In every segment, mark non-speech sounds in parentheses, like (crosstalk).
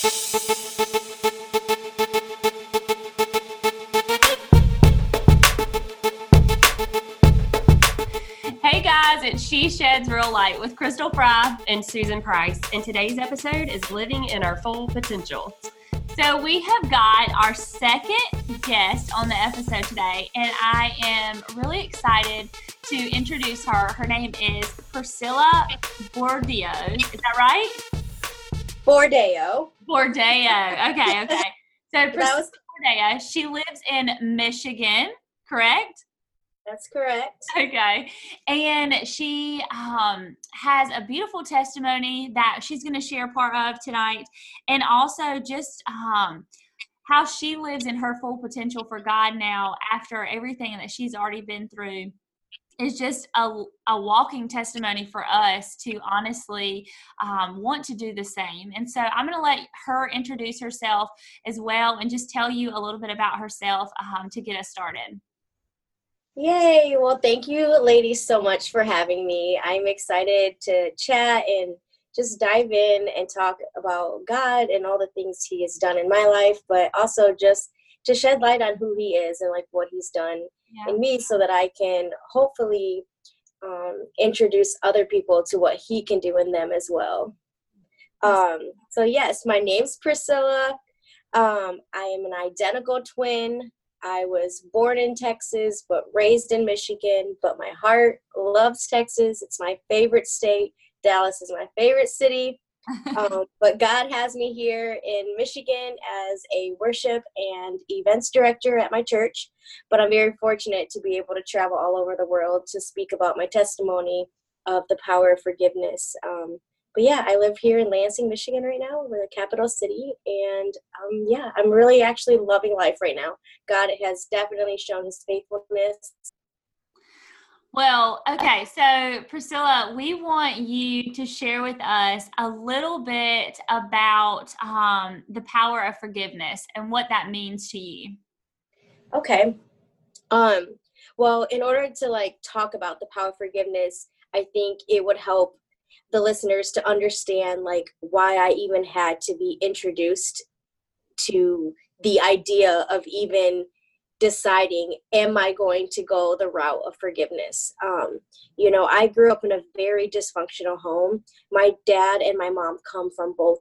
Hey guys, it's She Sheds Real Light with Crystal Fry and Susan Price. And today's episode is Living in Our Full Potential. So, we have got our second guest on the episode today, and I am really excited to introduce her. Her name is Priscilla Bordio. Is that right? Bordeo. Bordeo. Okay, okay. So, (laughs) Priscilla Bordeo, she lives in Michigan, correct? That's correct. Okay. And she um, has a beautiful testimony that she's going to share part of tonight. And also just um, how she lives in her full potential for God now after everything that she's already been through is just a, a walking testimony for us to honestly um, want to do the same. And so I'm going to let her introduce herself as well and just tell you a little bit about herself um, to get us started. Yay. Well, thank you, ladies, so much for having me. I'm excited to chat and just dive in and talk about God and all the things He has done in my life, but also just to shed light on who He is and like what He's done yeah. in me so that I can hopefully um, introduce other people to what He can do in them as well. Um, so, yes, my name's Priscilla. Um, I am an identical twin. I was born in Texas, but raised in Michigan. But my heart loves Texas. It's my favorite state. Dallas is my favorite city. Um, but God has me here in Michigan as a worship and events director at my church. But I'm very fortunate to be able to travel all over the world to speak about my testimony of the power of forgiveness. Um, but yeah, I live here in Lansing, Michigan right now. We're the capital city. And um, yeah, I'm really actually loving life right now. God has definitely shown his faithfulness. Well, okay, so Priscilla, we want you to share with us a little bit about um, the power of forgiveness and what that means to you. Okay. Um, well, in order to like talk about the power of forgiveness, I think it would help the listeners to understand like why I even had to be introduced to the idea of even deciding am i going to go the route of forgiveness? Um, you know i grew up in a very dysfunctional home. My dad and my mom come from both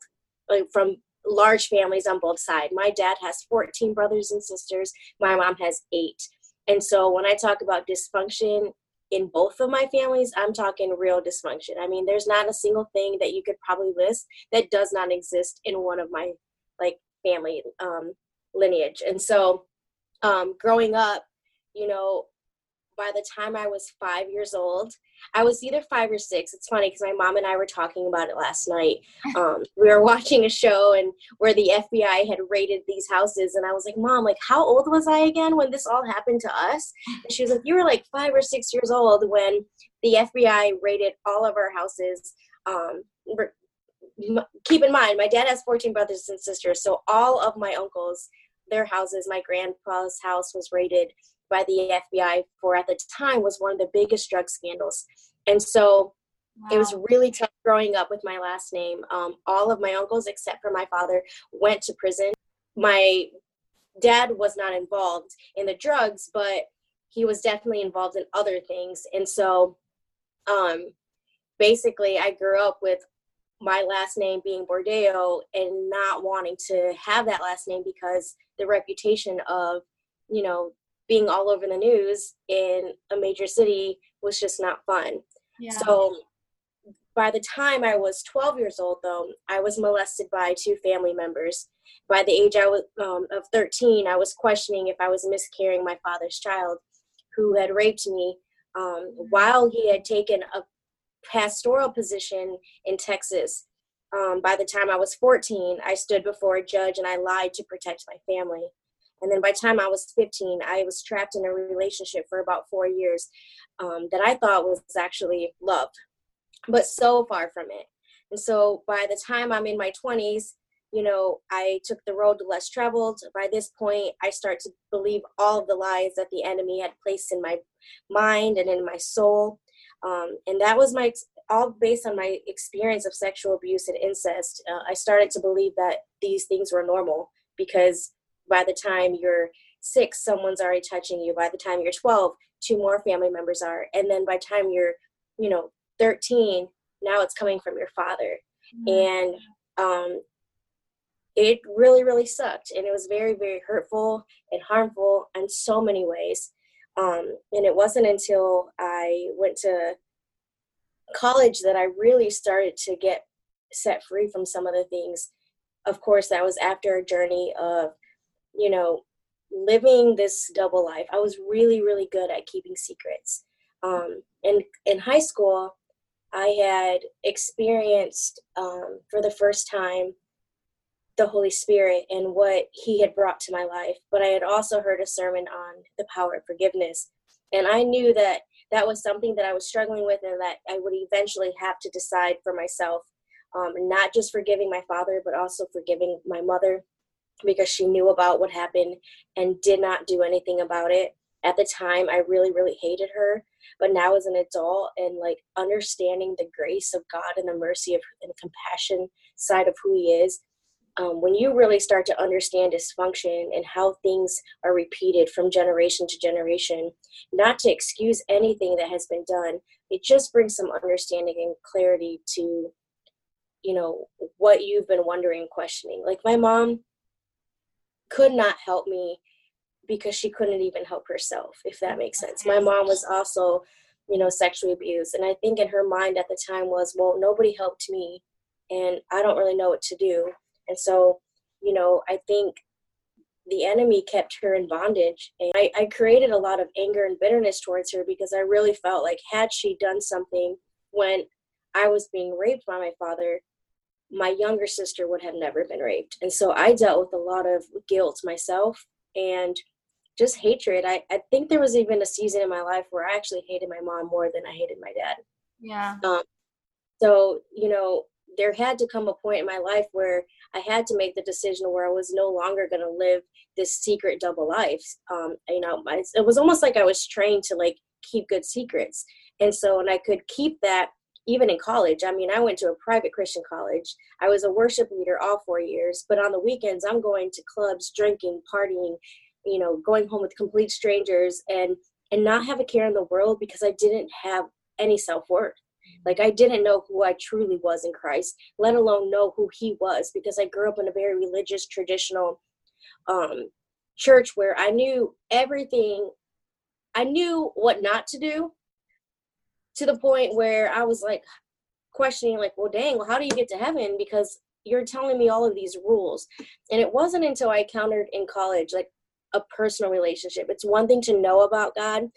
like, from large families on both sides. My dad has 14 brothers and sisters. My mom has eight. And so when i talk about dysfunction in both of my families, I'm talking real dysfunction. I mean, there's not a single thing that you could probably list that does not exist in one of my like family um, lineage. And so, um, growing up, you know, by the time I was five years old, I was either five or six. It's funny because my mom and I were talking about it last night. (laughs) Um, we were watching a show and where the FBI had raided these houses, and I was like, "Mom, like, how old was I again when this all happened to us?" And she was like, "You were like five or six years old when the FBI raided all of our houses." Um, keep in mind, my dad has 14 brothers and sisters, so all of my uncles, their houses, my grandpa's house was raided by the FBI for at the time was one of the biggest drug scandals. And so wow. it was really tough growing up with my last name. Um, all of my uncles, except for my father, went to prison. My dad was not involved in the drugs, but he was definitely involved in other things. And so um, basically, I grew up with my last name being Bordeo and not wanting to have that last name because the reputation of, you know, being all over the news in a major city was just not fun. Yeah. So by the time I was 12 years old, though, I was molested by two family members. By the age I was um, of 13, I was questioning if I was miscarrying my father's child, who had raped me um, while he had taken a pastoral position in Texas. Um, by the time I was 14, I stood before a judge and I lied to protect my family. And then by the time I was 15, I was trapped in a relationship for about four years um, that I thought was actually love, but so far from it. And so by the time I'm in my 20s, you know, I took the road less traveled. By this point, I start to believe all of the lies that the enemy had placed in my mind and in my soul. Um, and that was my all based on my experience of sexual abuse and incest, uh, I started to believe that these things were normal because by the time you're six, someone's already touching you. By the time you're 12, two more family members are. And then by the time you're, you know, 13, now it's coming from your father. Mm-hmm. And um, it really, really sucked. And it was very, very hurtful and harmful in so many ways. Um, and it wasn't until I went to college that I really started to get set free from some of the things. Of course, that was after a journey of, you know, living this double life. I was really, really good at keeping secrets. Um, and in high school, I had experienced um, for the first time the Holy Spirit and what He had brought to my life. But I had also heard a sermon on the power of forgiveness. And I knew that that was something that I was struggling with and that I would eventually have to decide for myself. Um, not just forgiving my father, but also forgiving my mother because she knew about what happened and did not do anything about it. At the time, I really, really hated her. But now, as an adult, and like understanding the grace of God and the mercy of and compassion side of who He is, um, when you really start to understand dysfunction and how things are repeated from generation to generation, not to excuse anything that has been done, it just brings some understanding and clarity to, you know, what you've been wondering, questioning. Like my mom could not help me because she couldn't even help herself, if that makes sense. My mom was also, you know, sexually abused. And I think in her mind at the time was, well, nobody helped me and I don't really know what to do and so, you know, I think the enemy kept her in bondage. And I, I created a lot of anger and bitterness towards her because I really felt like had she done something when I was being raped by my father, my younger sister would have never been raped. And so I dealt with a lot of guilt myself and just hatred. I, I think there was even a season in my life where I actually hated my mom more than I hated my dad. Yeah. Um, so, you know, there had to come a point in my life where I had to make the decision where I was no longer going to live this secret double life. Um, you know, my, it was almost like I was trained to like keep good secrets. And so, and I could keep that even in college. I mean, I went to a private Christian college. I was a worship leader all four years, but on the weekends, I'm going to clubs, drinking, partying, you know, going home with complete strangers and and not have a care in the world because I didn't have any self-worth. Like I didn't know who I truly was in Christ, let alone know who he was because I grew up in a very religious, traditional um, church where I knew everything. I knew what not to do to the point where I was like questioning, like, well, dang, well, how do you get to heaven? Because you're telling me all of these rules. And it wasn't until I encountered in college, like, a personal relationship. It's one thing to know about God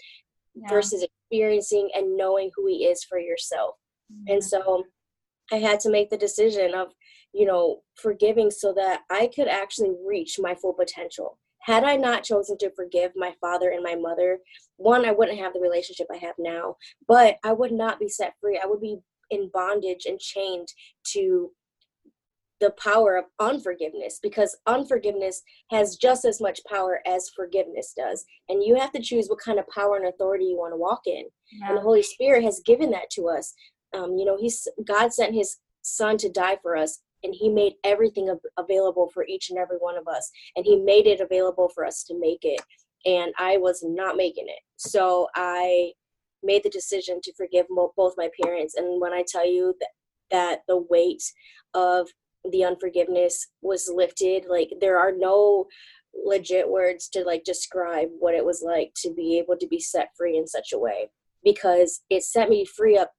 yeah. versus experiencing and knowing who he is for yourself. Mm-hmm. And so I had to make the decision of, you know, forgiving so that I could actually reach my full potential. Had I not chosen to forgive my father and my mother, one, I wouldn't have the relationship I have now, but I would not be set free. I would be in bondage and chained to the power of unforgiveness because unforgiveness has just as much power as forgiveness does. And you have to choose what kind of power and authority you want to walk in. Yeah. and the holy spirit has given that to us. Um, you know he's god sent his son to die for us and he made everything available for each and every one of us and he made it available for us to make it and i was not making it. So i made the decision to forgive both my parents and when i tell you that, that the weight of the unforgiveness was lifted like there are no legit words to like describe what it was like to be able to be set free in such a way because it set me free up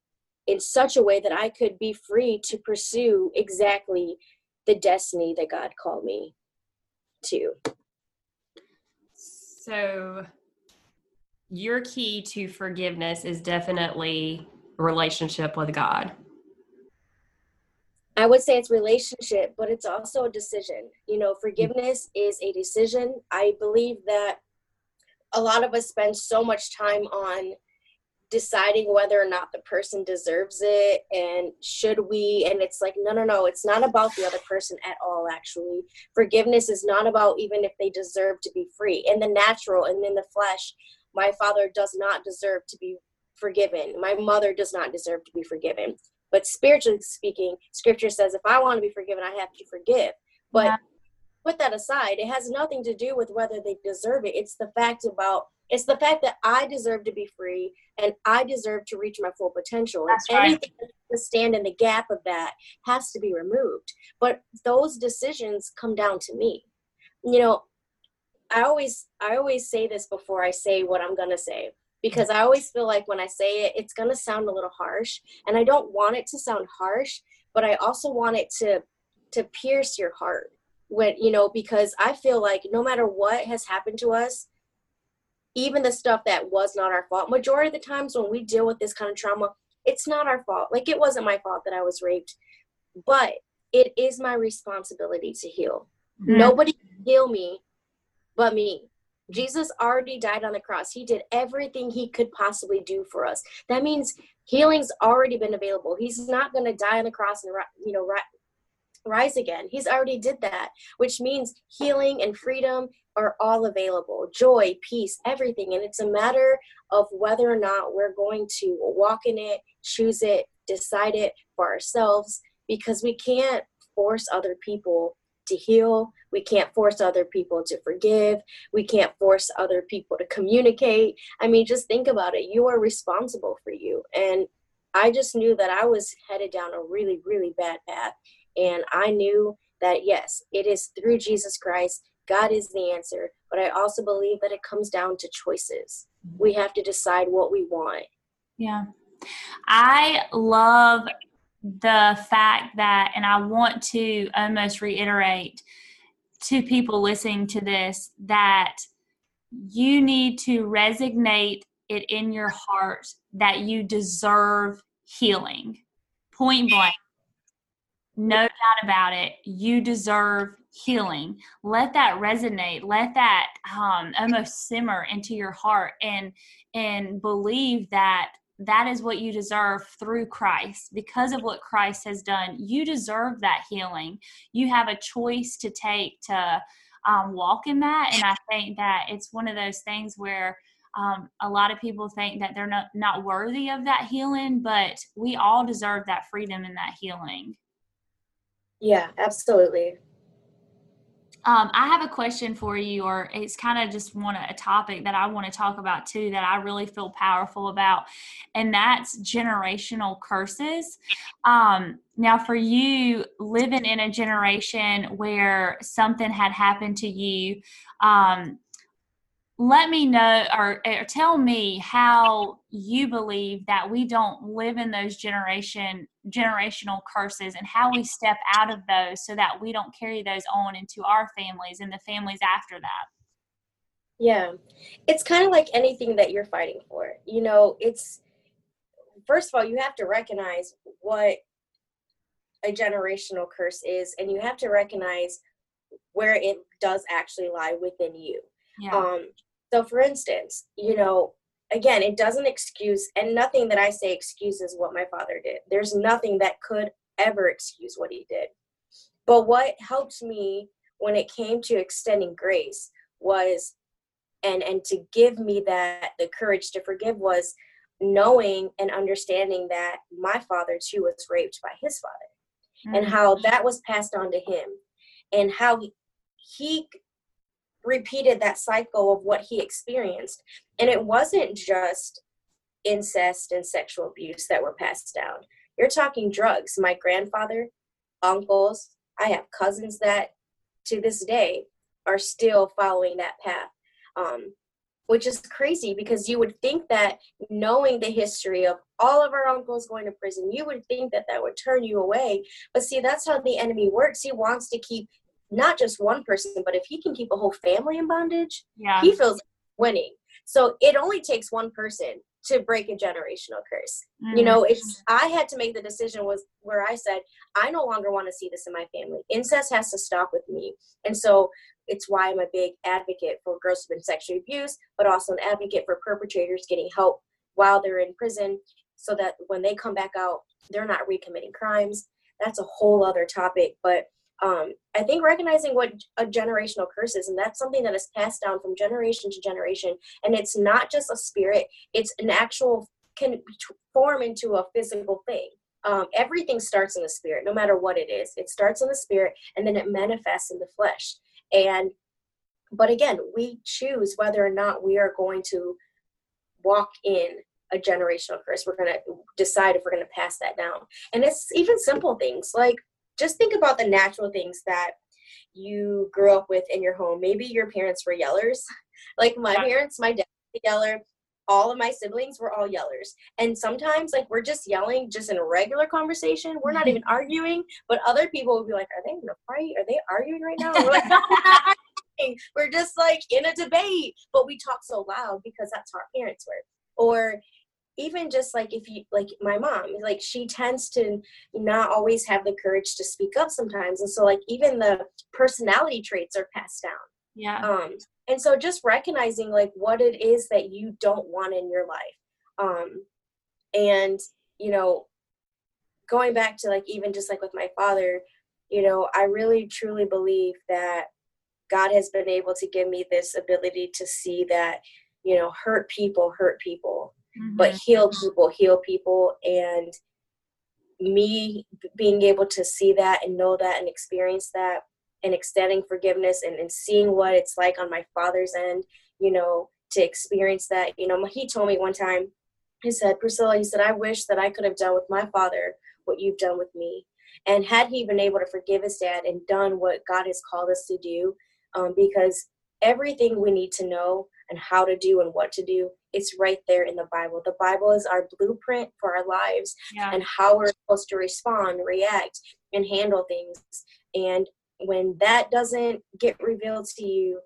in such a way that I could be free to pursue exactly the destiny that God called me to. So, your key to forgiveness is definitely relationship with God. I would say it's relationship, but it's also a decision. You know, forgiveness is a decision. I believe that a lot of us spend so much time on deciding whether or not the person deserves it and should we and it's like no no no it's not about the other person at all actually forgiveness is not about even if they deserve to be free in the natural and in the flesh my father does not deserve to be forgiven. My mother does not deserve to be forgiven. But spiritually speaking, scripture says if I want to be forgiven, I have to forgive. But yeah. put that aside, it has nothing to do with whether they deserve it. It's the fact about it's the fact that I deserve to be free and I deserve to reach my full potential. That's and right. anything to stand in the gap of that has to be removed. But those decisions come down to me. You know, I always I always say this before I say what I'm gonna say because I always feel like when I say it, it's gonna sound a little harsh, and I don't want it to sound harsh, but I also want it to to pierce your heart when you know because I feel like no matter what has happened to us, even the stuff that was not our fault, majority of the times when we deal with this kind of trauma, it's not our fault. Like it wasn't my fault that I was raped, but it is my responsibility to heal. Mm-hmm. Nobody can heal me but me. Jesus already died on the cross. He did everything he could possibly do for us. That means healing's already been available. He's not going to die on the cross and you know rise again. He's already did that, which means healing and freedom are all available. Joy, peace, everything. And it's a matter of whether or not we're going to walk in it, choose it, decide it for ourselves because we can't force other people to heal. We can't force other people to forgive. We can't force other people to communicate. I mean, just think about it. You are responsible for you. And I just knew that I was headed down a really, really bad path. And I knew that, yes, it is through Jesus Christ. God is the answer. But I also believe that it comes down to choices. We have to decide what we want. Yeah. I love the fact that, and I want to almost reiterate to people listening to this that you need to resonate it in your heart that you deserve healing. Point blank. No doubt about it. You deserve healing. Let that resonate. Let that um, almost simmer into your heart and and believe that that is what you deserve through Christ. Because of what Christ has done, you deserve that healing. You have a choice to take to um, walk in that. And I think that it's one of those things where um, a lot of people think that they're not, not worthy of that healing, but we all deserve that freedom and that healing. Yeah, absolutely. Um, I have a question for you, or it's kind of just one a topic that I want to talk about too that I really feel powerful about, and that's generational curses. Um, now, for you living in a generation where something had happened to you, um, let me know or, eh, or, tell me how you believe that we don't live in those generation generational curses and how we step out of those so that we don't carry those on into our families and the families after that. Yeah. It's kind of like anything that you're fighting for you know it's first of all you have to recognize what a generational curse is and you have to recognize where it does actually lie within you yeah. Um, so, for instance, you know, again, it doesn't excuse, and nothing that I say excuses what my father did. There's nothing that could ever excuse what he did. But what helped me when it came to extending grace was, and and to give me that the courage to forgive was knowing and understanding that my father too was raped by his father, mm-hmm. and how that was passed on to him, and how he, he repeated that cycle of what he experienced. And it wasn't just incest and sexual abuse that were passed down. You're talking drugs. My grandfather, uncles, I have cousins that to this day are still following that path. Um, which is crazy because you would think that knowing the history of all of our uncles going to prison, you would think that that would turn you away. But see, that's how the enemy works. He wants to keep not just one person, but if he can keep a whole family in bondage, yeah. he feels winning. So it only takes one person to break a generational curse. Mm-hmm. You know, it's I had to make the decision was where I said, I no longer want to see this in my family. Incest has to stop with me. And so it's why I'm a big advocate for girls who've been sexually abused, but also an advocate for perpetrators getting help while they're in prison so that when they come back out, they're not recommitting crimes. That's a whole other topic. But um, I think recognizing what a generational curse is, and that's something that is passed down from generation to generation, and it's not just a spirit; it's an actual can form into a physical thing. Um, everything starts in the spirit no matter what it is. It starts in the spirit and then it manifests in the flesh. And but again we choose whether or not we are going to walk in a generational curse. We're going to decide if we're going to pass that down. And it's even simple things like just think about the natural things that you grew up with in your home. Maybe your parents were yellers. (laughs) Like my parents my dad was a yeller. All of my siblings were all yellers. And sometimes like we're just yelling just in a regular conversation. We're not mm-hmm. even arguing but other people would be like are they in a fight? Are they arguing right now? (laughs) We're like we're just like in a debate. But we talk so loud because that's how our parents were. Or even just like if you like my mom like she tends to not always have the courage to speak up sometimes and so like even the personality traits are passed down. Yeah. Um and so just recognizing like what it is that you don't want in your life um and you know going back to like even just like with my father you know i really truly believe that god has been able to give me this ability to see that you know hurt people hurt people mm-hmm. but heal people heal people and me being able to see that and know that and experience that and extending forgiveness and, and seeing what it's like on my father's end, you know, to experience that. You know, he told me one time, he said, Priscilla, he said, I wish that I could have done with my father what you've done with me. And had he been able to forgive his dad and done what God has called us to do, um, because everything we need to know and how to do and what to do, it's right there in the Bible. The Bible is our blueprint for our lives yeah. and how we're supposed to respond, react, and handle things. And when that doesn't get revealed to you,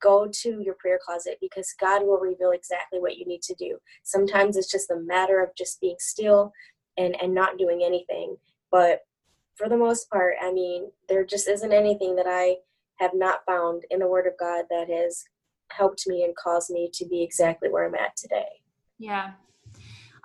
go to your prayer closet because God will reveal exactly what you need to do. Sometimes it's just a matter of just being still and and not doing anything. But for the most part, I mean, there just isn't anything that I have not found in the word of God that has helped me and caused me to be exactly where I'm at today. Yeah.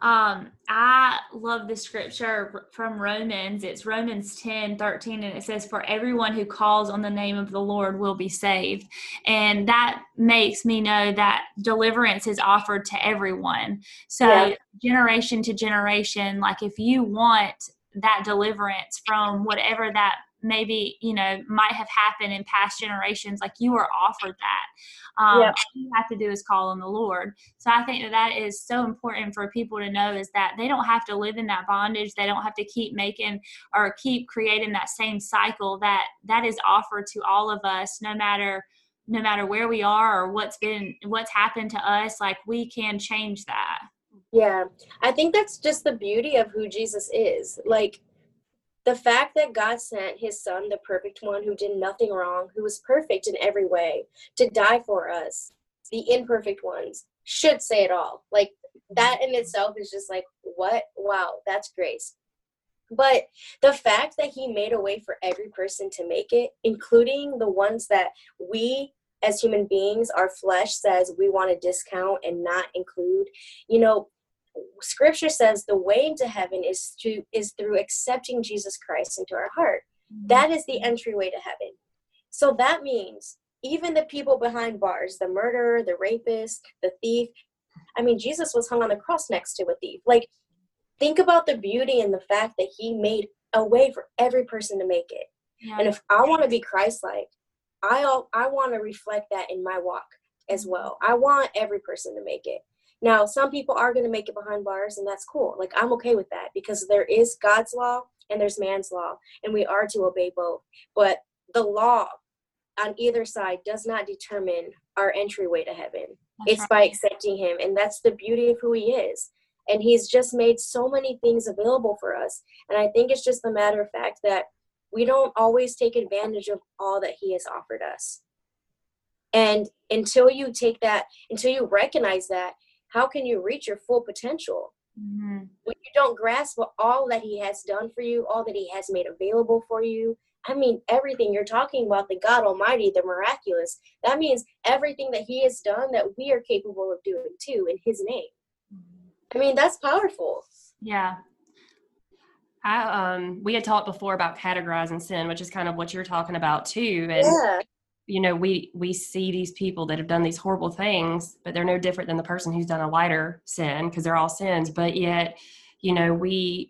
Um, I love the scripture from Romans. It's Romans 10 13, and it says, For everyone who calls on the name of the Lord will be saved. And that makes me know that deliverance is offered to everyone. So, yeah. generation to generation, like if you want that deliverance from whatever that maybe you know might have happened in past generations like you were offered that. Um, all you have to do is call on the lord. So i think that that is so important for people to know is that they don't have to live in that bondage. They don't have to keep making or keep creating that same cycle that that is offered to all of us no matter no matter where we are or what's been what's happened to us like we can change that. Yeah. I think that's just the beauty of who jesus is. Like the fact that God sent his son, the perfect one who did nothing wrong, who was perfect in every way, to die for us, the imperfect ones, should say it all. Like that in itself is just like, what? Wow, that's grace. But the fact that he made a way for every person to make it, including the ones that we as human beings, our flesh says we want to discount and not include, you know, scripture says the way into heaven is to is through accepting jesus christ into our heart. Mm-hmm. that is the entryway to heaven. So that means even the people behind bars the murderer the rapist the thief i mean jesus was hung on the cross next to a thief. Like think about the beauty and the fact that he made a way for every person to make it. Yeah. and if i want to be christ-like i i want to reflect that in my walk as well. I want every person to make it now, some people are going to make it behind bars, and that's cool. Like, I'm okay with that because there is God's law and there's man's law, and we are to obey both. But the law on either side does not determine our entryway to heaven. That's it's right. by accepting Him, and that's the beauty of who He is. And He's just made so many things available for us. And I think it's just a matter of fact that we don't always take advantage of all that He has offered us. And until you take that, until you recognize that, how can you reach your full potential? Mm-hmm. when you don't grasp all that he has done for you all that he has made available for you i mean everything you're talking about the god almighty the miraculous. That means everything that he has done that we are capable of doing too in his name. I mean that's powerful. Yeah. I, um, we had talked before about categorizing sin, which is kind of what you're talking about too. And yeah you know we we see these people that have done these horrible things but they're no different than the person who's done a lighter sin because they're all sins. But yet you know we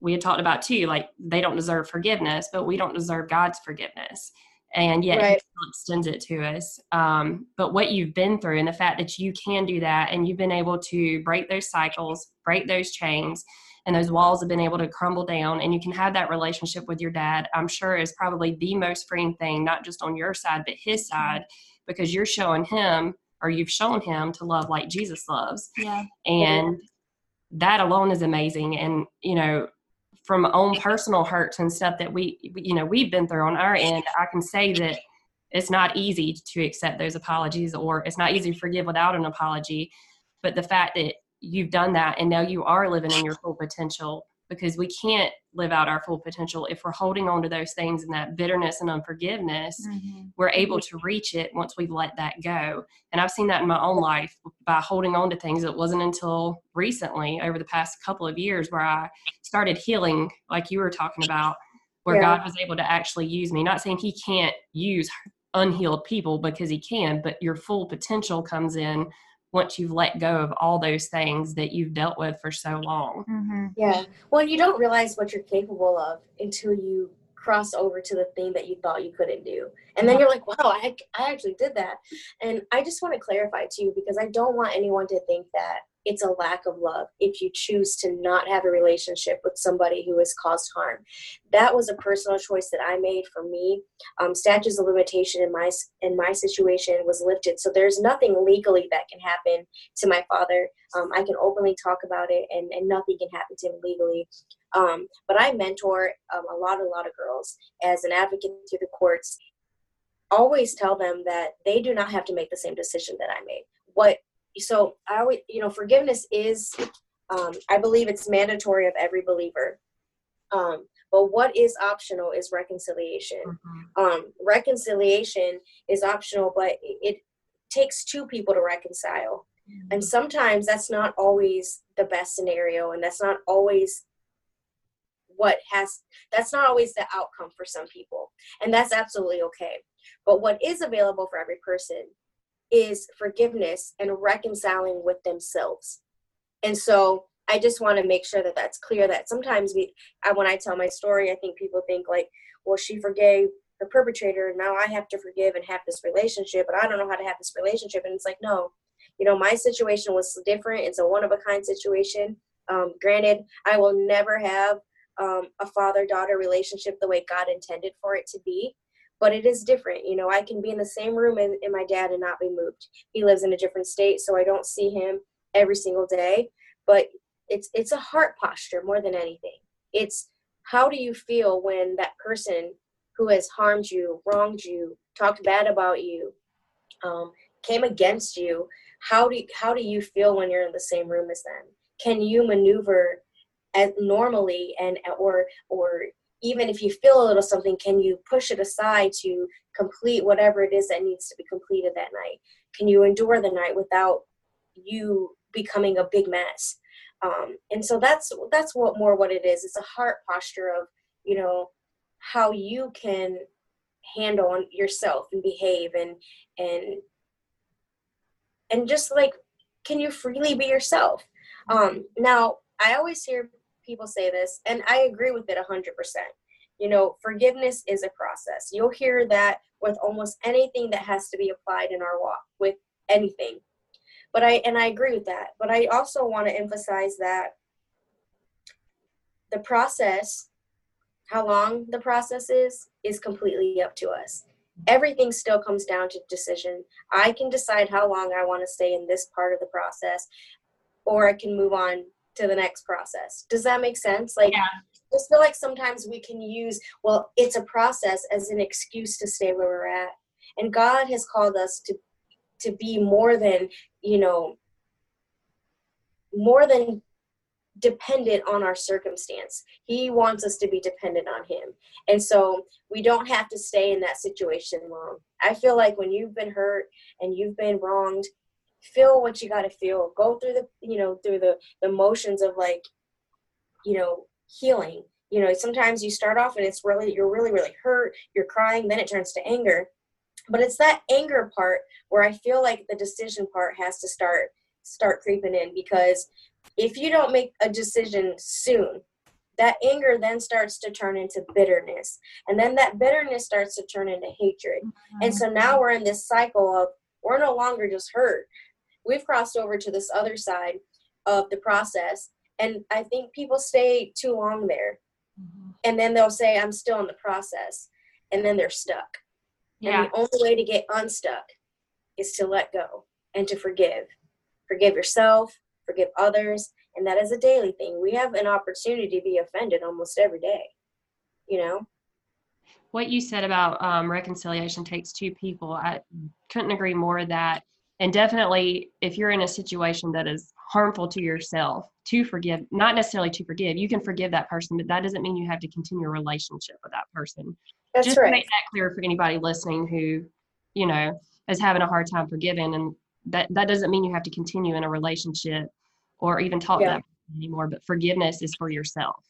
we had talked about too like they don't deserve forgiveness but we don't deserve god's forgiveness. And yet right. he extends it to us. Um, but what you've been through and the fact that you can do that and you've been able to break those cycles break those chains and those walls have been able to crumble down and you can have that relationship with your dad i'm sure is probably the most freeing thing not just on your side but his side because you're showing him or you've shown him to love like jesus loves. Yeah. And that alone is amazing and you know from own personal hurts and stuff that we you know we've been through on our end i can say that it's not easy to accept those apologies or it's not easy to forgive without an apology but the fact that you've done that and now you are living in your full potential because we can't live out our full potential if we're holding on to those things and that bitterness and unforgiveness mm-hmm. we're able to reach it once we let that go and i've seen that in my own life by holding on to things it wasn't until recently over the past couple of years where i started healing like you were talking about where yeah. god was able to actually use me not saying he can't use unhealed people because he can but your full potential comes in once you've let go of all those things that you've dealt with for so long. Mm-hmm. Yeah. Well, you don't realize what you're capable of until you cross over to the thing that you thought you couldn't do. And then you're like, wow, I, I actually did that. And I just want to clarify too, because I don't want anyone to think that it's a lack of love if you choose to not have a relationship with somebody who has caused harm. That was a personal choice that I made for me. Um, statutes of limitation in my in my situation was lifted, so there's nothing legally that can happen to my father. Um, I can openly talk about it, and, and nothing can happen to him legally. Um, but I mentor um, a lot, a lot of girls as an advocate through the courts. Always tell them that they do not have to make the same decision that I made. What so I always, you know, forgiveness is, um, I believe it's mandatory of every believer. Um, but what is optional is reconciliation. Mm-hmm. Um, reconciliation is optional, but it, takes two people to reconcile. Mm-hmm. And sometimes that's not always the best scenario, and that's not always what has that's not always the outcome for some people and that's absolutely okay but what is available for every person is forgiveness and reconciling with themselves. And so I just want to make sure that that's clear that sometimes we, I, when I tell my story, I think people think like, well, she forgave the perpetrator and now I have to forgive and have this relationship, but I don't know how to have this relationship. And it's like, no, you know, my situation was different. It's a one of a kind situation. Um, granted, I will never have um, a father daughter relationship the way God intended for it to be but it is different. You know, I can be in the same room in, in my dad and not be moved. He lives in a different state, so I don't see him every single day. But it's it's a heart posture more than anything. It's how do you feel when that person who has harmed you, wronged you, talked bad about you, um, came against you? How do you, how do you feel when you're in the same room as them? Can you maneuver as normally and or or even if you feel a little something, can you push it aside to complete whatever it is that needs to be completed that night? Can you endure the night without you becoming a big mess? Um, and so that's that's what more what it is. It's a heart posture of you know how you can handle yourself and behave and and and just like can you freely be yourself um now i always hear people say this, and I agree with it 100%. You know, forgiveness is a process. You'll hear that with almost anything that has to be applied in our walk, with anything. But I, and I agree with that. But I also want to emphasize that the process, how long the process is, is completely up to us. Everything still comes down to decision. I can decide how long I want to stay in this part of the process, or I can move on to the next process. Does that make sense? Like, yeah. I just feel like sometimes we can use, well, it's a process as an excuse to stay where we're at. And God has called us to to be more than, you know, more than dependent on our circumstance. He wants us to be dependent on him. And so we don't have to stay in that situation long. I feel like when you've been hurt and you've been wronged, feel what you got to feel. Go through the you know through the the motions of like you know healing. You know sometimes you start off and it's really you're really really hurt you're crying then it turns to anger. But it's that anger part where i feel like the decision part has to start start creeping in because if you don't make a decision soon that anger then starts to turn into bitterness. And then that bitterness starts to turn into hatred. Mm-hmm. and so now we're in this cycle of we're no longer just hurt we've crossed over to this other side of the process and i think people stay too long there. Mm-hmm. and then they'll say i'm still in the process and then they're stuck. Yeah. and the only way to get unstuck is to let go and to forgive. Forgive yourself forgive others and that is a daily thing. We have an opportunity to be offended almost every day you know? What you said about um, reconciliation takes two people i couldn't agree more with that and definitely if you're in a situation that is harmful to yourself to forgive not necessarily to forgive you can forgive that person but that doesn't mean you have to continue a relationship with that person That's just right. to make that clear for anybody listening who you know is having a hard time forgiving and that that doesn't mean you have to continue in a relationship or even talk yeah. to that anymore but forgiveness is for yourself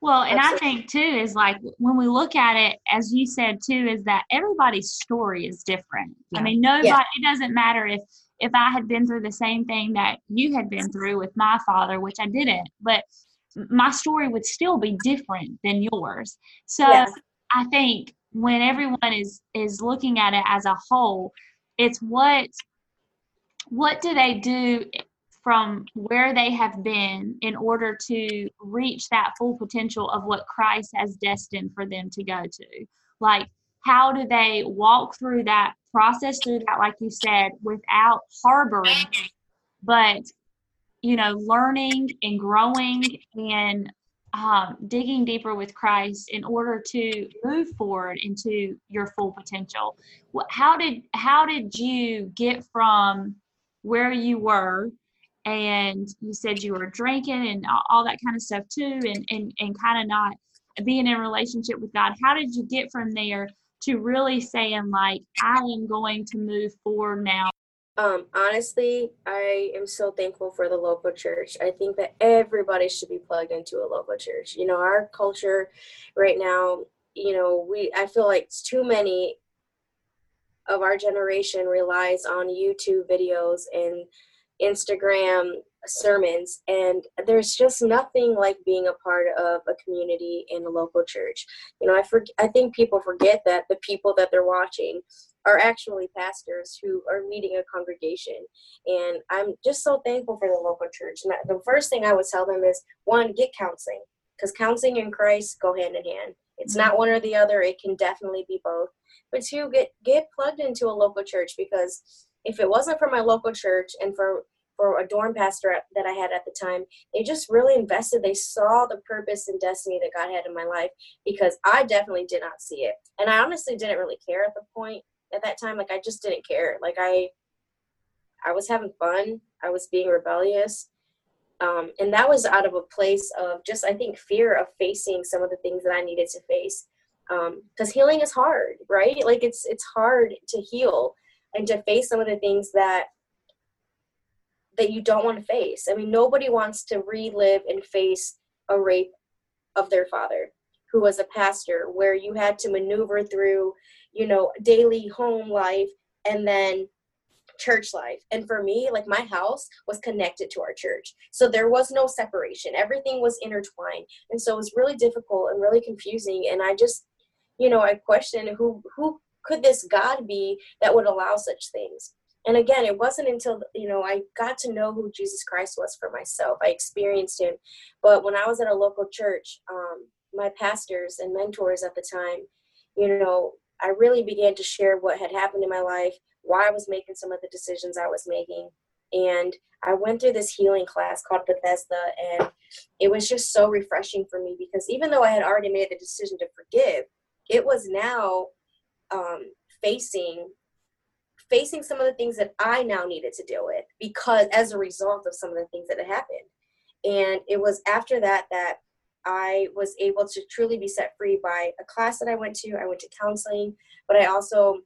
well and i think too is like when we look at it as you said too is that everybody's story is different yeah. i mean nobody yeah. it doesn't matter if if i had been through the same thing that you had been through with my father which i didn't but my story would still be different than yours so yes. i think when everyone is is looking at it as a whole it's what what do they do from where they have been in order to reach that full potential of what Christ has destined for them to go to. Like, how do they walk through that process through that, like you said, without harboring, but you know, learning and growing and um, digging deeper with Christ in order to move forward into your full potential. How did how did you get from where you were and you said you were drinking and all that kind of stuff too and and, and kind of not being in relationship with god. How did you get from there to really saying like i am going to move forward now um honestly i am so thankful for the local church. I think that everybody should be plugged into a local church. You know our culture right now you know we i feel like it's too many of our generation relies on youtube videos and Instagram sermons and there's just nothing like being a part of a community in a local church. You know i for, i think people forget that the people that they're watching are actually pastors who are leading a congregation and i'm just so thankful for the local church. And the first thing i would tell them is one get counseling because counseling and christ go hand in hand. It's not one or the other it can definitely be both. But two get get plugged into a local church because if it wasn't for my local church and for for a dorm pastor that I had at the time, they just really invested. They saw the purpose and destiny that God had in my life because I definitely did not see it. And I honestly didn't really care at the point at that time. Like I just didn't care. Like I I was having fun. I was being rebellious. Um, and that was out of a place of just I think fear of facing some of the things that I needed to face. Because um, healing is hard, right? Like it's it's hard to heal and to face some of the things that that you don't want to face. I mean, nobody wants to relive and face a rape of their father, who was a pastor, where you had to maneuver through, you know, daily home life and then church life. And for me, like my house was connected to our church. So there was no separation. Everything was intertwined. And so it was really difficult and really confusing. And I just, you know, I questioned who who could this God be that would allow such things? And again, it wasn't until you know I got to know who Jesus Christ was for myself. I experienced him, but when I was at a local church, um, my pastors and mentors at the time, you know, I really began to share what had happened in my life, why I was making some of the decisions I was making, and I went through this healing class called Bethesda, and it was just so refreshing for me because even though I had already made the decision to forgive, it was now um, facing facing some of the things that I now needed to deal with because as a result of some of the things that had happened. And it was after that that I was able to truly be set free by a class that I went to. I went to counseling, but I also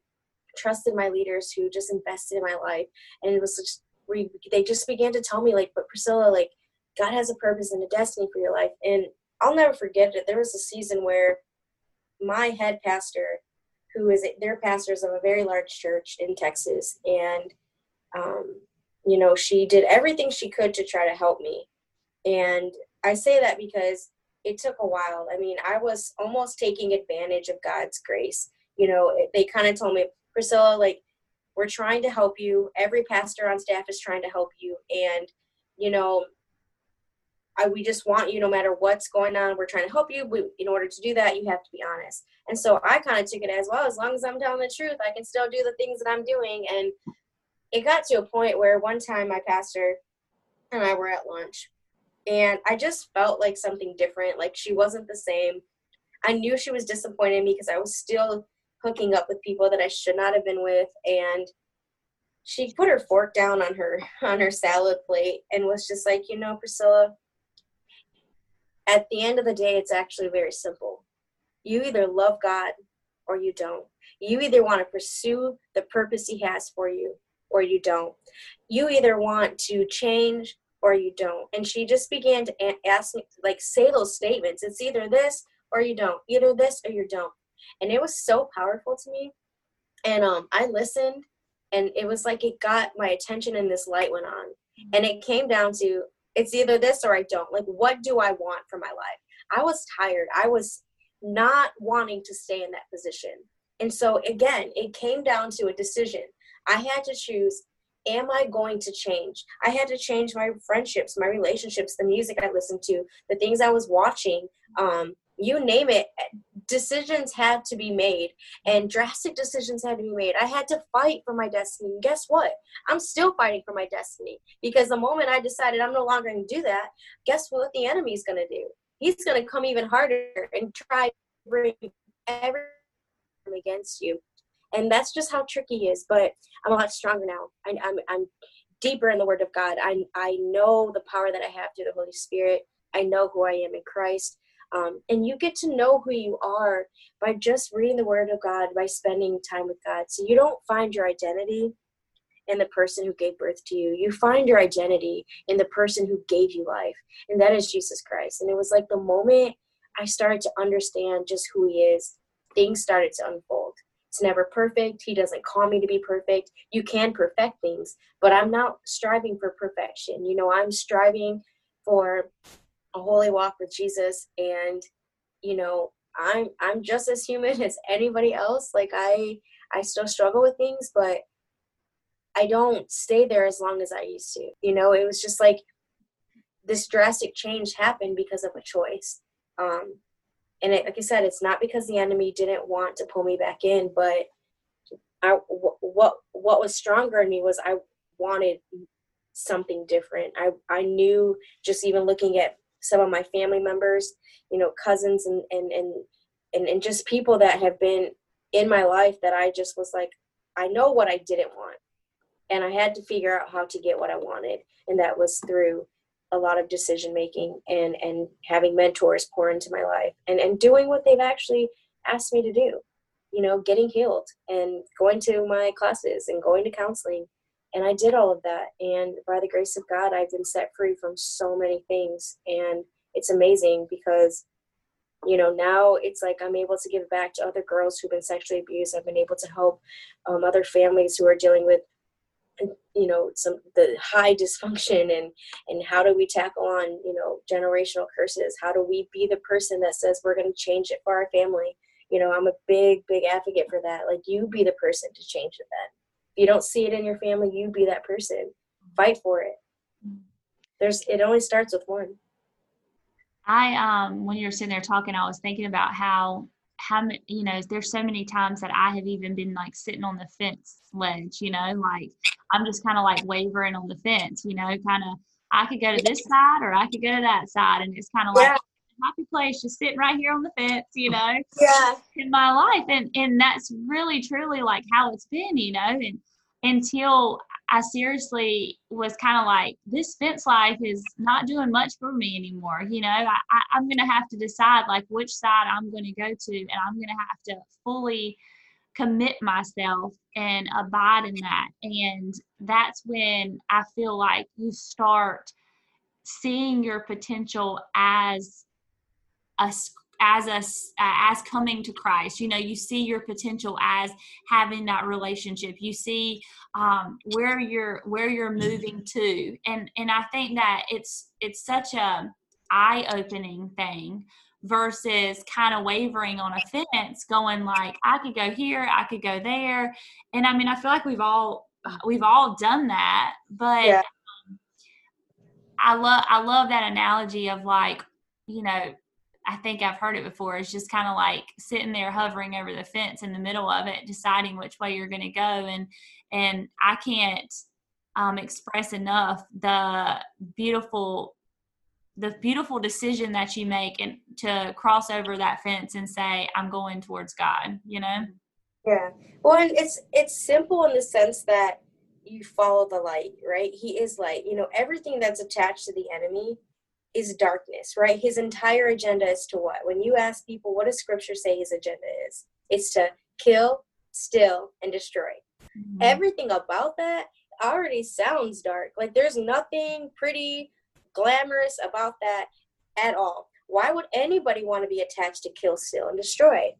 trusted my leaders who just invested in my life. And it was just, they just began to tell me, like, but Priscilla, like, God has a purpose and a destiny for your life. And I'll never forget it. There was a season where my head pastor who is they're pastors of a very large church in Texas, and um, you know she did everything she could to try to help me, and I say that because it took a while. I mean, I was almost taking advantage of God's grace. You know, they kind of told me, Priscilla, like we're trying to help you. Every pastor on staff is trying to help you, and you know I, we just want you no matter what's going on we're trying to help you we, in order to do that you have to be honest. And so i kind of took it as well as long as i'm telling the truth i can still do the things that i'm doing. And it got to a point where one time my pastor and i were at lunch and i just felt like something different like she wasn't the same. I knew she was disappointed in me because i was still hooking up with people that i should not have been with and she put her fork down on her on her salad plate and was just like you know priscilla at the end of the day, it's actually very simple. You either love God or you don't. You either want to pursue the purpose He has for you or you don't. You either want to change or you don't. And she just began to ask me, like, say those statements. It's either this or you don't. Either this or you don't. And it was so powerful to me. And um, I listened, and it was like it got my attention, and this light went on. And it came down to it's either this or I don't. Like, what do I want for my life? I was tired. I was not wanting to stay in that position. And so, again, it came down to a decision. I had to choose am I going to change? I had to change my friendships, my relationships, the music I listened to, the things I was watching, um, you name it decisions had to be made and drastic decisions had to be made. I had to fight for my destiny. And guess what? I'm still fighting for my destiny because the moment i decided i'm no longer going to do that guess what the enemy's going to do? He's going to come even harder and try to bring everything against you. And that's just how tricky he is but i'm a lot stronger now. I, I'm, I'm deeper in the word of god. I, I know the power that i have through the holy spirit. I know who i am in christ um, and you get to know who you are by just reading the Word of God, by spending time with God. So you don't find your identity in the person who gave birth to you. You find your identity in the person who gave you life, and that is Jesus Christ. And it was like the moment I started to understand just who He is, things started to unfold. It's never perfect. He doesn't call me to be perfect. You can perfect things, but I'm not striving for perfection. You know, I'm striving for a holy walk with Jesus. And you know I'm I'm just as human (laughs) as anybody else. Like I I still struggle with things but I don't stay there as long as I used to. You know it was just like this drastic change happened because of a choice. Um and it, like I said it's not because the enemy didn't want to pull me back in but I what what was stronger in me was I wanted something different. I I knew just even looking at some of my family members, you know, cousins and and and and, and just people that have been in my life that I just was like, I know what I didn't want. And I had to figure out how to get what I wanted. And that was through a lot of decision making and and having mentors pour into my life and and doing what they've actually asked me to do you know getting healed and going to my classes and going to counseling and I did all of that. And by the grace of God, I've been set free from so many things. And it's amazing because, you know, now it's like I'm able to give back to other girls who've been sexually abused. I've been able to help um, other families who are dealing with, you know, some the high dysfunction and and how do we tackle on, you know, generational curses? How do we be the person that says we're going to change it for our family? You know, I'm a big, big advocate for that. Like you be the person to change it then you don't see it in your family, you be that person. Fight for it. There's it only starts with one. I um when you're sitting there talking, I was thinking about how how many. you know there's so many times that I have even been like sitting on the fence ledge, you know, like I'm just kind of like wavering on the fence, you know, kind of I could go to this side or I could go to that side, and it's kind of like yeah. happy place, just sitting right here on the fence, you know, yeah, in my life, and and that's really truly like how it's been, you know, and until I seriously was kind of like, this fence life is not doing much for me anymore. You know, I, I, am going to have to decide like which side I'm going to go to, and I'm going to have to fully commit myself and abide in that. And that's when I feel like you start seeing your potential as a as us uh, as coming to christ. You know you see your potential as having that relationship. You see um, where you're where you're moving (laughs) to. And and i think that it's it's such a eye-opening thing versus kind of wavering on a fence going like i could go here i could go there. And i mean i feel like we've all we've all done that but Yeah. um, i love i love that analogy of like you know i think i've heard it before it's just kind of like sitting there hovering over the fence in the middle of it deciding which way you're going to go and and i can't um, express enough the beautiful the beautiful decision that you make and to cross over that fence and say i'm going towards god you know Yeah. Well, and it's it's simple in the sense that you follow the light, right? He is light. You know, everything that's attached to the enemy is darkness, right? His entire agenda is to what? When you ask people, what does scripture say his agenda is? It's to kill, steal, and destroy. Mm-hmm. Everything about that already sounds dark. Like there's nothing pretty glamorous about that at all. Why would anybody want to be attached to kill, steal, and destroy?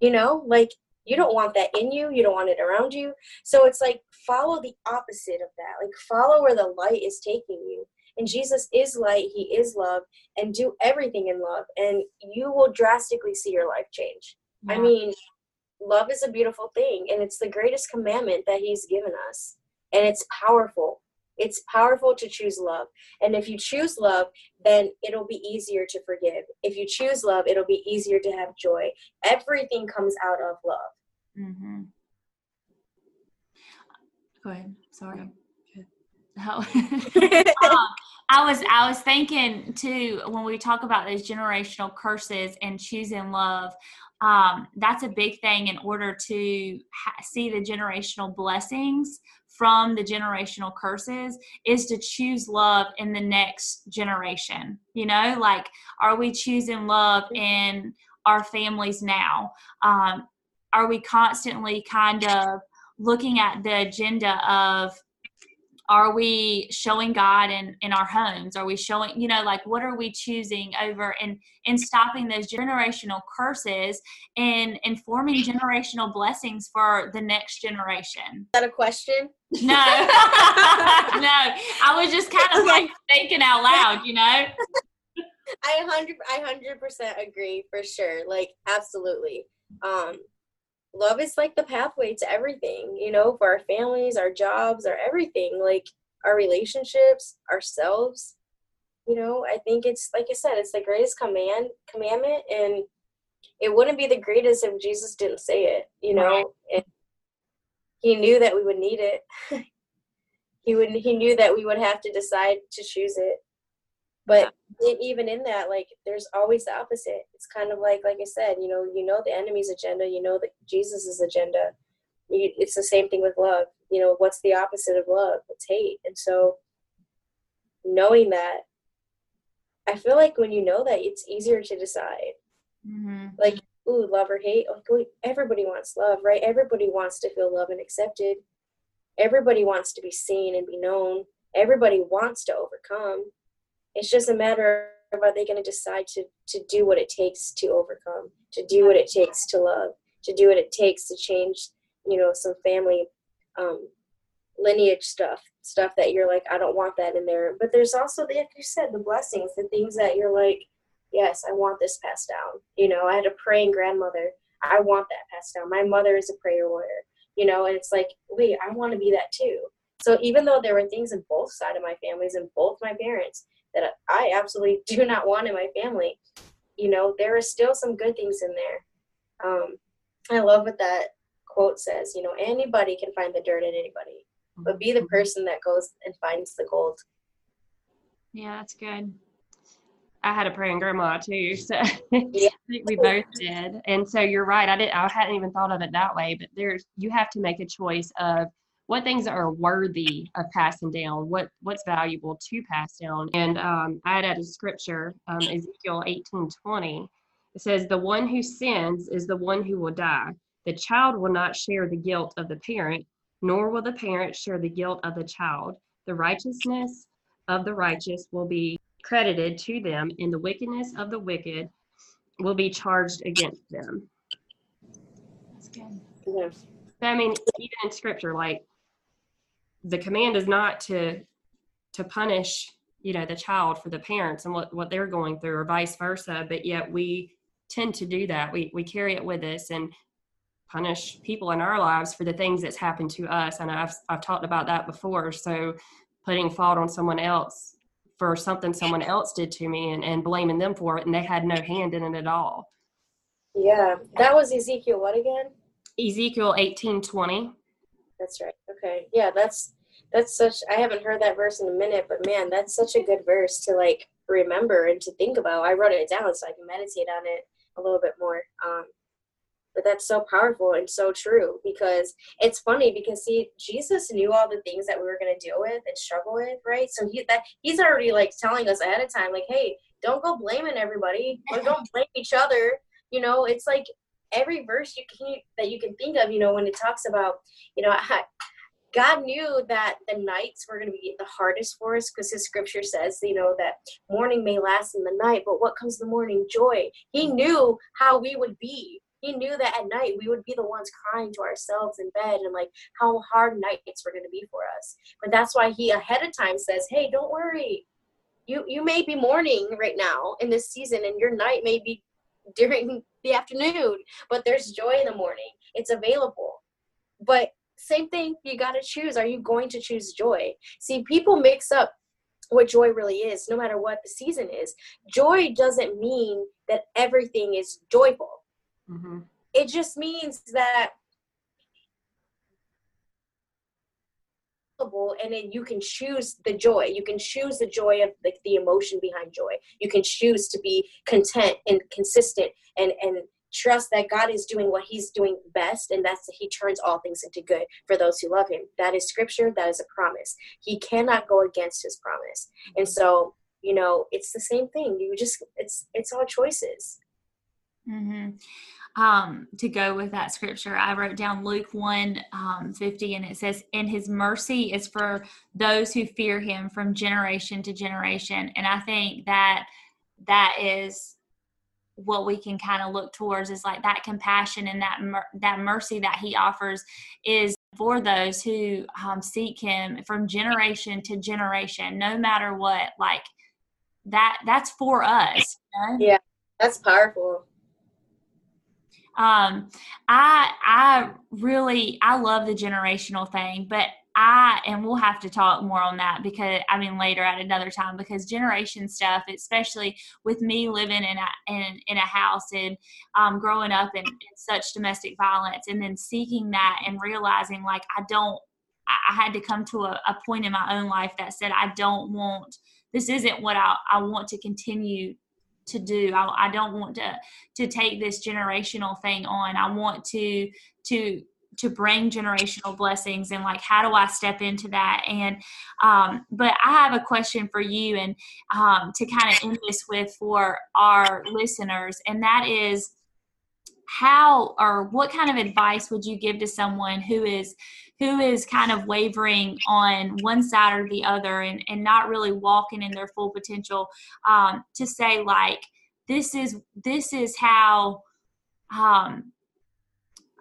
You know, like you don't want that in you, you don't want it around you. So it's like follow the opposite of that. Like follow where the light is taking you. And Jesus is light, he is love, and do everything in love, and you will drastically see your life change. I mean, love is a beautiful thing, and it's the greatest commandment that He's given us. And it's powerful. It's powerful to choose love. And if you choose love, then it'll be easier to forgive. If you choose love, it'll be easier to have joy. Everything comes out of love. Mm-hmm. Go ahead. Sorry. Oh. (laughs) (laughs) (laughs) um, I was I was thinking too when we talk about those generational curses and choosing love. Um, that's a big thing in order to ha- see the generational blessings from the generational curses is to choose love in the next generation. You know, like are we choosing love in our families now? Um, are we constantly kind of looking at the agenda of are we showing god in in our homes are we showing you know like what are we choosing over and and stopping those generational curses and informing generational blessings for the next generation Is that a question? no (laughs) no i was just kind of like (laughs) thinking out loud you know I hundred I hundred percent agree for sure. Like absolutely. Um love is like the pathway to everything, you know, for our families, our jobs, our everything, like our relationships, ourselves. You know, I think it's like I said, it's the greatest command commandment and it wouldn't be the greatest if Jesus didn't say it, you know. Right. And he knew that we would need it. (laughs) he would he knew that we would have to decide to choose it. But e- even in that, like there's always the opposite. It's kind of like like I said, you know, you know the enemy's agenda, you know that Jesus's agenda. You, it's the same thing with love. You know, what's the opposite of love? It's hate. And so knowing that I feel like when you know that it's easier to decide. mm-hmm. Like, ooh, love or hate. Like, everybody wants love, right? Everybody wants to feel loved and accepted. Everybody wants to be seen and be known. Everybody wants to overcome. It's just a matter of are they going to decide to to do what it takes to overcome, to do what it takes to love, to do what it takes to change, you know, some family um, lineage stuff, stuff that you're like, I don't want that in there. But there's also the, like you said, the blessings, the things that you're like, yes, I want this passed down. You know, I had a praying grandmother. I want that passed down. My mother is a prayer warrior. You know, and it's like, wait, I want to be that too. So even though there were things in both side of my families and both my parents that I absolutely (laughs) do not want in my family, you know, there are still some good things in there. Um, I love what that quote says. You know, anybody can find the dirt in anybody, but be the person that goes and finds the gold. yeah that's good I had a praying grandma too, (laughs) so I think we both did. And so you're right. I didn't. I hadn't even thought of it that way. But there's you have to make a choice of what things are worthy of passing down, what what's valuable to pass down. And um, I had a scripture, um, Ezekiel 18:20. It says, "The one who sins is the one who will die. The child will not share the guilt of the parent, nor will the parent share the guilt of the child. The righteousness of the righteous will be credited to them, and the wickedness of the wicked will be charged against them. That's good. Yeah. So, I mean, even in scripture, like the command is not to to punish, you know, the child for the parents and what what they're going through, or vice versa. But yet we tend to do that. We we carry it with us and punish people in our lives for the things that's happened to us. And I've I've talked about that before. So putting fault on someone else for something someone else did to me and, and blaming them for it and they had no hand in it at all. Yeah. That was Ezekiel what again? Ezekiel eighteen twenty. That's right. Okay. Yeah, that's that's such I haven't heard that verse in a minute, but man, that's such a good verse to like remember and to think about. I wrote it down so I can meditate on it a little bit more. Um but that's so powerful and so true because it's funny because see jesus knew all the things that we were going to deal with and struggle with right so he that he's already like telling us ahead of time like hey don't go blaming everybody or don't blame each other you know it's like every verse you can that you can think of you know when it talks about you know God knew that the nights were going to be the hardest for us because his scripture says, you know, that morning may last in the night, but what comes the morning? Joy. He knew how we would be he knew that at night we would be the ones crying to ourselves in bed and like how hard nights were going to be for us. But that's why he ahead of time says, "Hey, don't worry. You you may be mourning right now in this season, and your night may be during the afternoon, but there's joy in the morning. It's available." But same thing, you got to choose. Are you going to choose joy? See, people mix up what joy really is, no matter what the season is. Joy doesn't mean that everything is joyful Mm-hmm. It just means that and then you can choose the joy. You can choose the joy of the, the emotion behind joy. You can choose to be content and consistent and and trust that god is doing what he's doing best and that's he turns all things into good for those who love him. That is scripture. That is a promise. He cannot go against his promise. And so you know it's the same thing. You just it's it's all choices. Mm-hmm. Um, to go with that scripture, I wrote down Luke 1 um, 50, and it says, And his mercy is for those who fear him from generation to generation. And I think that that is what we can kind of look towards is like that compassion and that mer- that mercy that he offers is for those who um, seek him from generation to generation no matter what like that that's for us you know? yeah that's powerful um i i really i love the generational thing but i and we'll have to talk more on that because i mean later at another time because generation stuff especially with me living in a in, in a house and um, growing up in, in such domestic violence and then seeking that and realizing like i don't I had to come to a, a point in my own life that said I don't want this isn't what I, I want to continue to do. I, I don't want to to take this generational thing on. I want to to to bring generational blessings and like how do i step into that? And um, but i have a question for you and um, to kind of end this with for our listeners and that is how or what kind of advice would you give to someone who is who is kind of wavering on one side or the other and, and not really walking in their full potential um, to say like this is this is how um,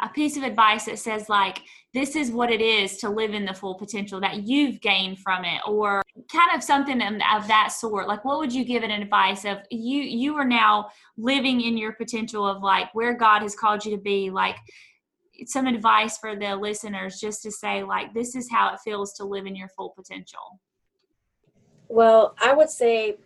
a piece of advice that says like this is what it is to live in the full potential that you've gained from it or kind of something of that sort. Like what would you give an advice of you you are now living in your potential of like where god has called you to be? Like some advice for the listeners just to say like this is how it feels to live in your full potential. Well i would say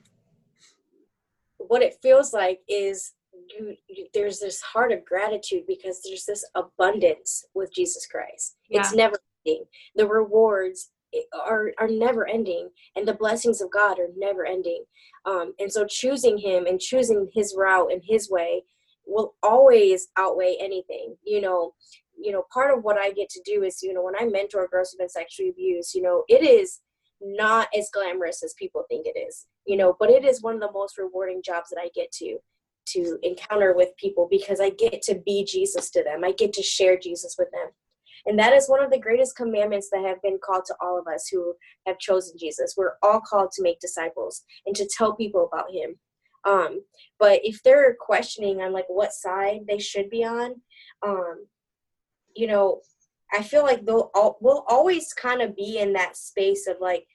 what it feels like is you, you, there's this heart of gratitude because there's this abundance with jesus christ. Yeah. it's never ending. The rewards are are never ending and the blessings of god are never ending. Um, and so choosing him and choosing his route and his way will always outweigh anything. You know you know part of what i get to do is you know when i mentor girls who've been sexually abused you know it is not as glamorous as people think it is you know but it is one of the most rewarding jobs that i get to to encounter with people because i get to be jesus to them. I get to share jesus with them and that is one of the greatest commandments that have been called to all of us who have chosen jesus we're all called to make disciples and to tell people about him Um, but if they're questioning on like what side they should be on, um, you know, I feel like they'll all, we'll always kind of be in that space of like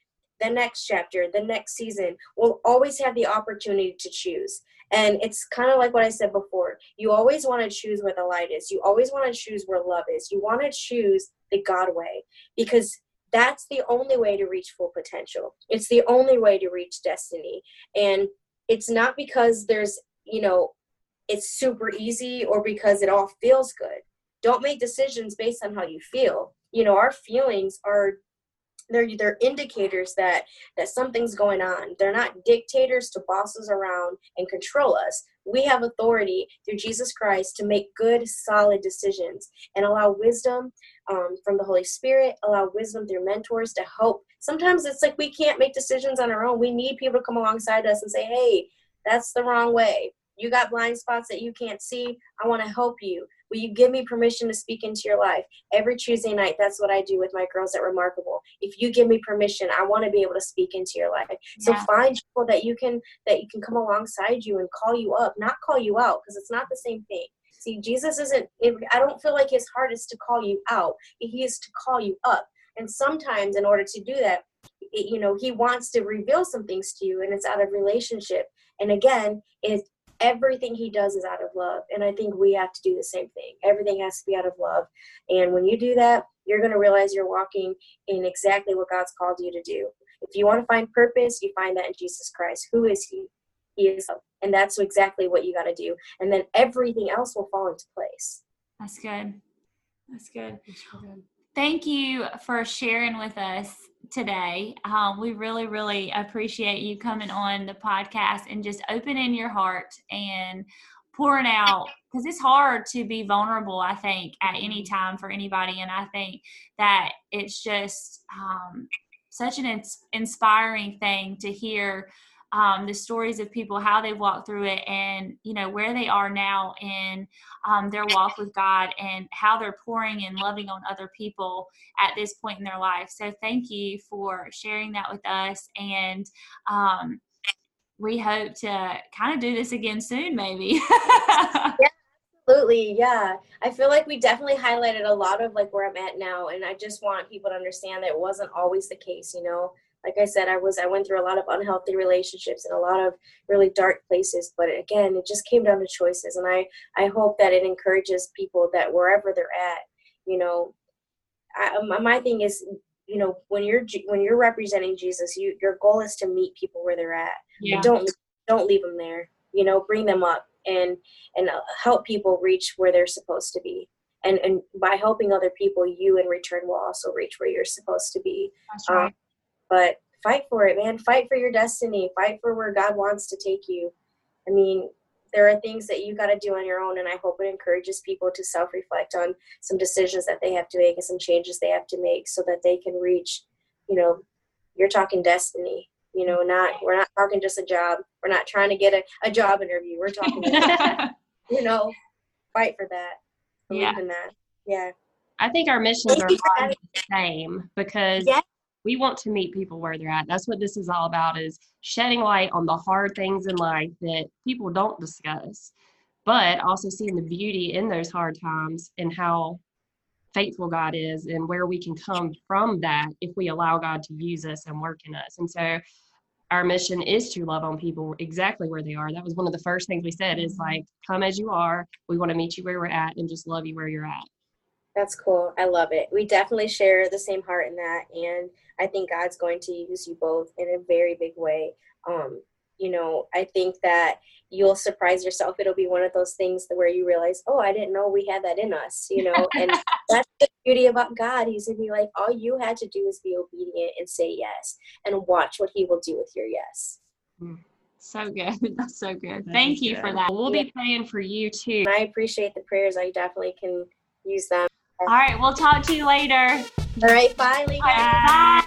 the next chapter, the next season. We'll always have the opportunity to choose. And it's kind of like what I said before. You always want to choose where the light is. You always want to choose where love is. You want to choose the God way because that's the only way to reach full potential. It's the only way to reach destiny. And it's not because there's, you know, it's super easy or because it all feels good. Don't make decisions based on how you feel. You know, our feelings are they're they're indicators that that something's going on. They're not dictators to bosses around and control us. We have authority through jesus christ to make good solid decisions and allow wisdom um, from the holy spirit allow wisdom through mentors to help. Sometimes it's like we can't make decisions on our own. We need people to come alongside us and say hey that's the wrong way. You got blind spots that you can't see. I want to help you Will you give me permission to speak into your life? Every Tuesday night, that's what I do with my girls at Remarkable. If you give me permission, I want to be able to speak into your life. So yeah. find people that you can that you can come alongside you and call you up, not call you out, because it's not the same thing. See, Jesus isn't. I don't feel like his heart is to call you out. He is to call you up. And sometimes, in order to do that, it, you know, he wants to reveal some things to you, and it's out of relationship. And again, it everything he does is out of love. And I think we have to do the same thing. Everything has to be out of love. And when you do that, you're going to realize you're walking in exactly what God's called you to do. If you want to find purpose, you find that in Jesus Christ. Who is he? He is love. And that's exactly what you got to do. And then everything else will fall into place. That's good. That's good. Thank you for sharing with us today. Um, we really, really appreciate you coming on the podcast and just opening your heart and pouring out because it's hard to be vulnerable i think at any time for anybody and i think that it's just um, such an ins- inspiring thing to hear um, the stories of people how they've walked through it and you know where they are now in um, their walk with god and how they're pouring and loving on other people at this point in their life. So thank you for sharing that with us and um, we hope to kind of do this again soon maybe. (laughs) Yeah absolutely yeah. I feel like we definitely highlighted a lot of like where i'm at now and i just want people to understand that it wasn't always the case you know like I said, I was I went through a lot of unhealthy relationships and a lot of really dark places. But again, it just came down to choices, and I I hope that it encourages people that wherever they're at, you know, I, my thing is you know when you're when you're representing Jesus, you your goal is to meet people where they're at. Yeah. Don't don't leave them there. You know, bring them up and and uh, help people reach where they're supposed to be. And and by helping other people, you in return will also reach where you're supposed to be. That's right. Um, but fight for it, man. Fight for your destiny. Fight for where God wants to take you. I mean, there are things that you got to do on your own, and I hope it encourages people to self reflect on some decisions that they have to make and some changes they have to make so that they can reach, you know, you're talking destiny. You know, not we're not talking just a job. We're not trying to get a, a job interview. We're talking, (laughs) you know, fight for that. Believe yeah. in that. Yeah. I think our missions are the same because yeah we want to meet people where they're at. That's what this is all about is shedding light on the hard things in life that people don't discuss but also seeing the beauty in those hard times and how faithful god is and where we can come from that if we allow god to use us and work in us. And so our mission is to love on people exactly where they are. That was one of the first things we said is like come as you are. We want to meet you where we're at and just love you where you're at that's cool. I love it. We definitely share the same heart in that. And I think God's going to use you both in a very big way. Um, you know, I think that you'll surprise yourself. It'll be one of those things where you realize, oh, I didn't know we had that in us, you know, (laughs) and that's the beauty about God. He's gonna be like, all you had to do is be obedient and say yes and watch what he will do with your yes. Hmm. So good. (laughs) That's so good. Thank you for that. We'll yeah. be praying for you too. I appreciate the prayers. I definitely can use them. All right, we'll talk to you later. All right, bye, Bye. bye.